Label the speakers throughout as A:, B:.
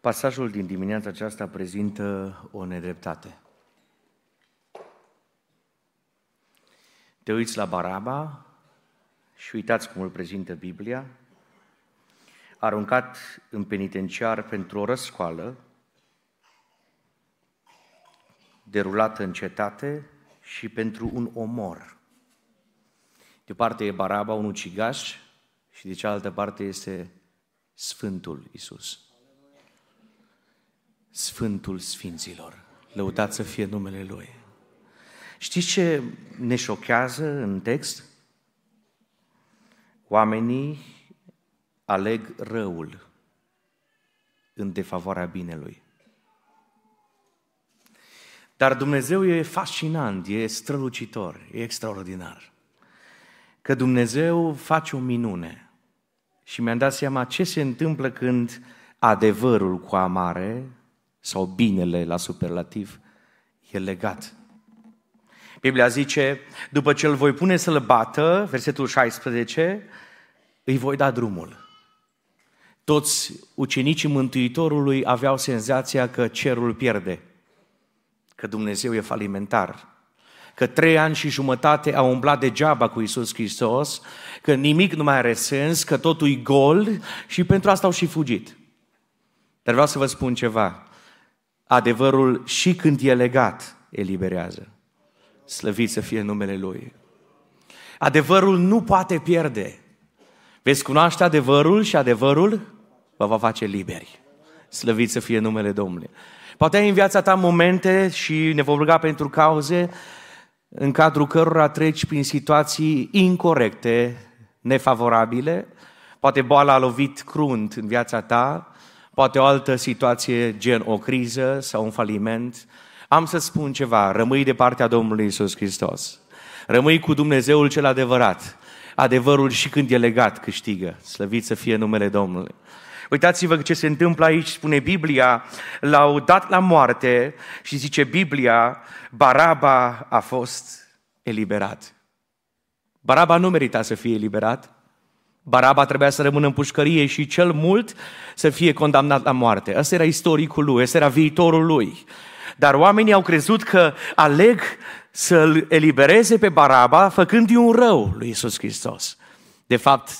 A: Pasajul din dimineața aceasta prezintă o nedreptate. Te uiți la Baraba și uitați cum îl prezintă Biblia, aruncat în penitenciar pentru o răscoală, derulată în cetate și pentru un omor. De o parte e Baraba, un ucigaș, și de cealaltă parte este Sfântul Isus. Sfântul Sfinților. Lăudați să fie numele Lui. Știți ce ne șochează în text? Oamenii aleg răul în defavoarea binelui. Dar Dumnezeu e fascinant, e strălucitor, e extraordinar. Că Dumnezeu face o minune. Și mi-am dat seama ce se întâmplă când adevărul cu amare sau binele la superlativ e legat. Biblia zice, după ce îl voi pune să-l bată, versetul 16, îi voi da drumul. Toți ucenicii Mântuitorului aveau senzația că cerul pierde, că Dumnezeu e falimentar, că trei ani și jumătate au umblat degeaba cu Isus Hristos, că nimic nu mai are sens, că totul e gol și pentru asta au și fugit. Dar vreau să vă spun ceva. Adevărul și când e legat, eliberează. Slăvit să fie numele Lui. Adevărul nu poate pierde. Veți cunoaște adevărul și adevărul vă va face liberi. Slăvit să fie numele Domnului. Poate ai în viața ta momente și ne vom ruga pentru cauze în cadrul cărora treci prin situații incorrecte, nefavorabile, poate boala a lovit crunt în viața ta, poate o altă situație gen o criză sau un faliment. Am să spun ceva, rămâi de partea Domnului Isus Hristos. Rămâi cu Dumnezeul cel adevărat. Adevărul și când e legat câștigă. Slăvit să fie numele Domnului. Uitați-vă ce se întâmplă aici, spune Biblia, l-au dat la moarte și zice Biblia, Baraba a fost eliberat. Baraba nu merita să fie eliberat. Baraba trebuia să rămână în pușcărie și cel mult să fie condamnat la moarte. Asta era istoricul lui, asta era viitorul lui. Dar oamenii au crezut că aleg să-l elibereze pe Baraba făcând-i un rău lui Isus Hristos. De fapt,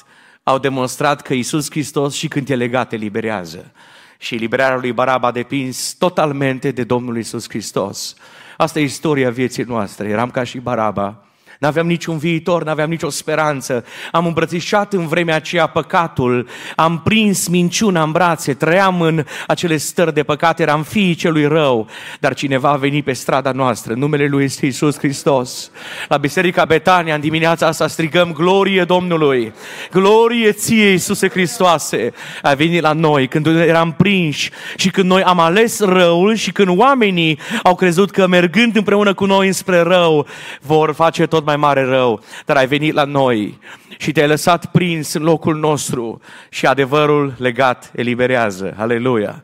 A: au demonstrat că Isus Hristos și când e legat eliberează. Și eliberarea lui Baraba a depins totalmente de Domnul Isus Hristos. Asta e istoria vieții noastre. Eram ca și Baraba n-aveam niciun viitor, n-aveam nicio speranță. Am îmbrățișat în vremea aceea păcatul, am prins minciuna în brațe, trăiam în acele stări de păcat, eram fiii celui rău. Dar cineva a venit pe strada noastră, numele lui este Iisus Hristos. La Biserica Betania, în dimineața asta, strigăm glorie Domnului, glorie ție, Iisuse Hristoase. A venit la noi când eram prinși și când noi am ales răul și când oamenii au crezut că mergând împreună cu noi înspre rău, vor face tot mai mare rău, dar ai venit la noi și te-ai lăsat prins în locul nostru și adevărul legat eliberează. Aleluia!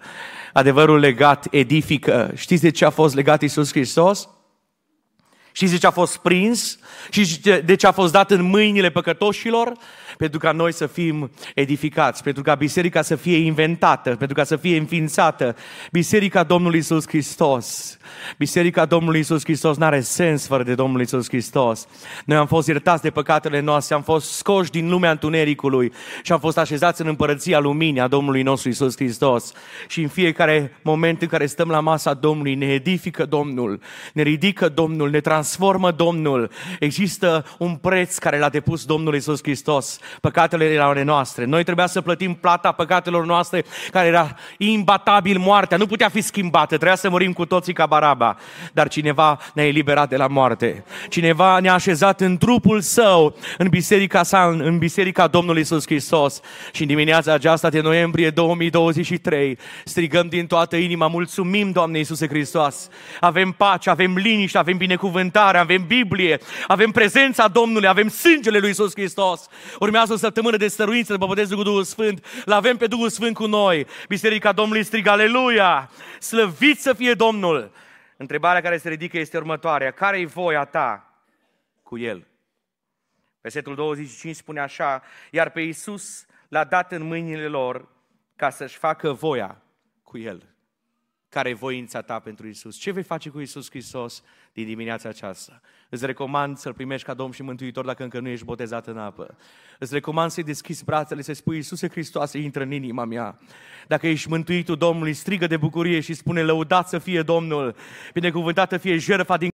A: Adevărul legat edifică. Știți de ce a fost legat Isus Hristos? Știți de ce a fost prins? Și de ce a fost dat în mâinile păcătoșilor? Pentru ca noi să fim edificați, pentru ca biserica să fie inventată, pentru ca să fie înființată. Biserica Domnului Isus Hristos. Biserica Domnului Isus Hristos nu are sens fără de Domnul Isus Hristos. Noi am fost iertați de păcatele noastre, am fost scoși din lumea întunericului și am fost așezați în împărăția luminii a Domnului nostru Isus Hristos. Și în fiecare moment în care stăm la masa Domnului, ne edifică Domnul, ne ridică Domnul, ne transformă Domnul. Există un preț care l-a depus Domnul Isus Hristos. Păcatele erau ale noastre. Noi trebuia să plătim plata păcatelor noastre, care era imbatabil moartea. Nu putea fi schimbată. Trebuia să murim cu toții ca Baraba. Dar cineva ne-a eliberat de la moarte. Cineva ne-a așezat în trupul său, în biserica sa, în biserica Domnului Isus Hristos. Și în dimineața aceasta de noiembrie 2023 strigăm din toată inima, mulțumim Doamne Iisuse Hristos. Avem pace, avem liniște, avem binecuvântare, avem Biblie, avem prezența Domnului, avem sângele lui Isus Hristos. Urmează o săptămână de stăruință de botezul cu Duhul Sfânt. L-avem pe Duhul Sfânt cu noi. Biserica Domnului strigă aleluia! Slăvit să fie Domnul! Întrebarea care se ridică este următoarea. Care e voia ta cu El? Versetul 25 spune așa, iar pe Iisus l-a dat în mâinile lor ca să-și facă voia cu El. Care e voința ta pentru Isus? Ce vei face cu Isus Hristos din dimineața aceasta? Îți recomand să-L primești ca Domn și Mântuitor dacă încă nu ești botezat în apă. Îți recomand să-i deschizi brațele, să spui, Iisuse Hristos, intră în inima mea. Dacă ești mântuitul Domnului, strigă de bucurie și spune, lăudat să fie Domnul, binecuvântată fie jertfa din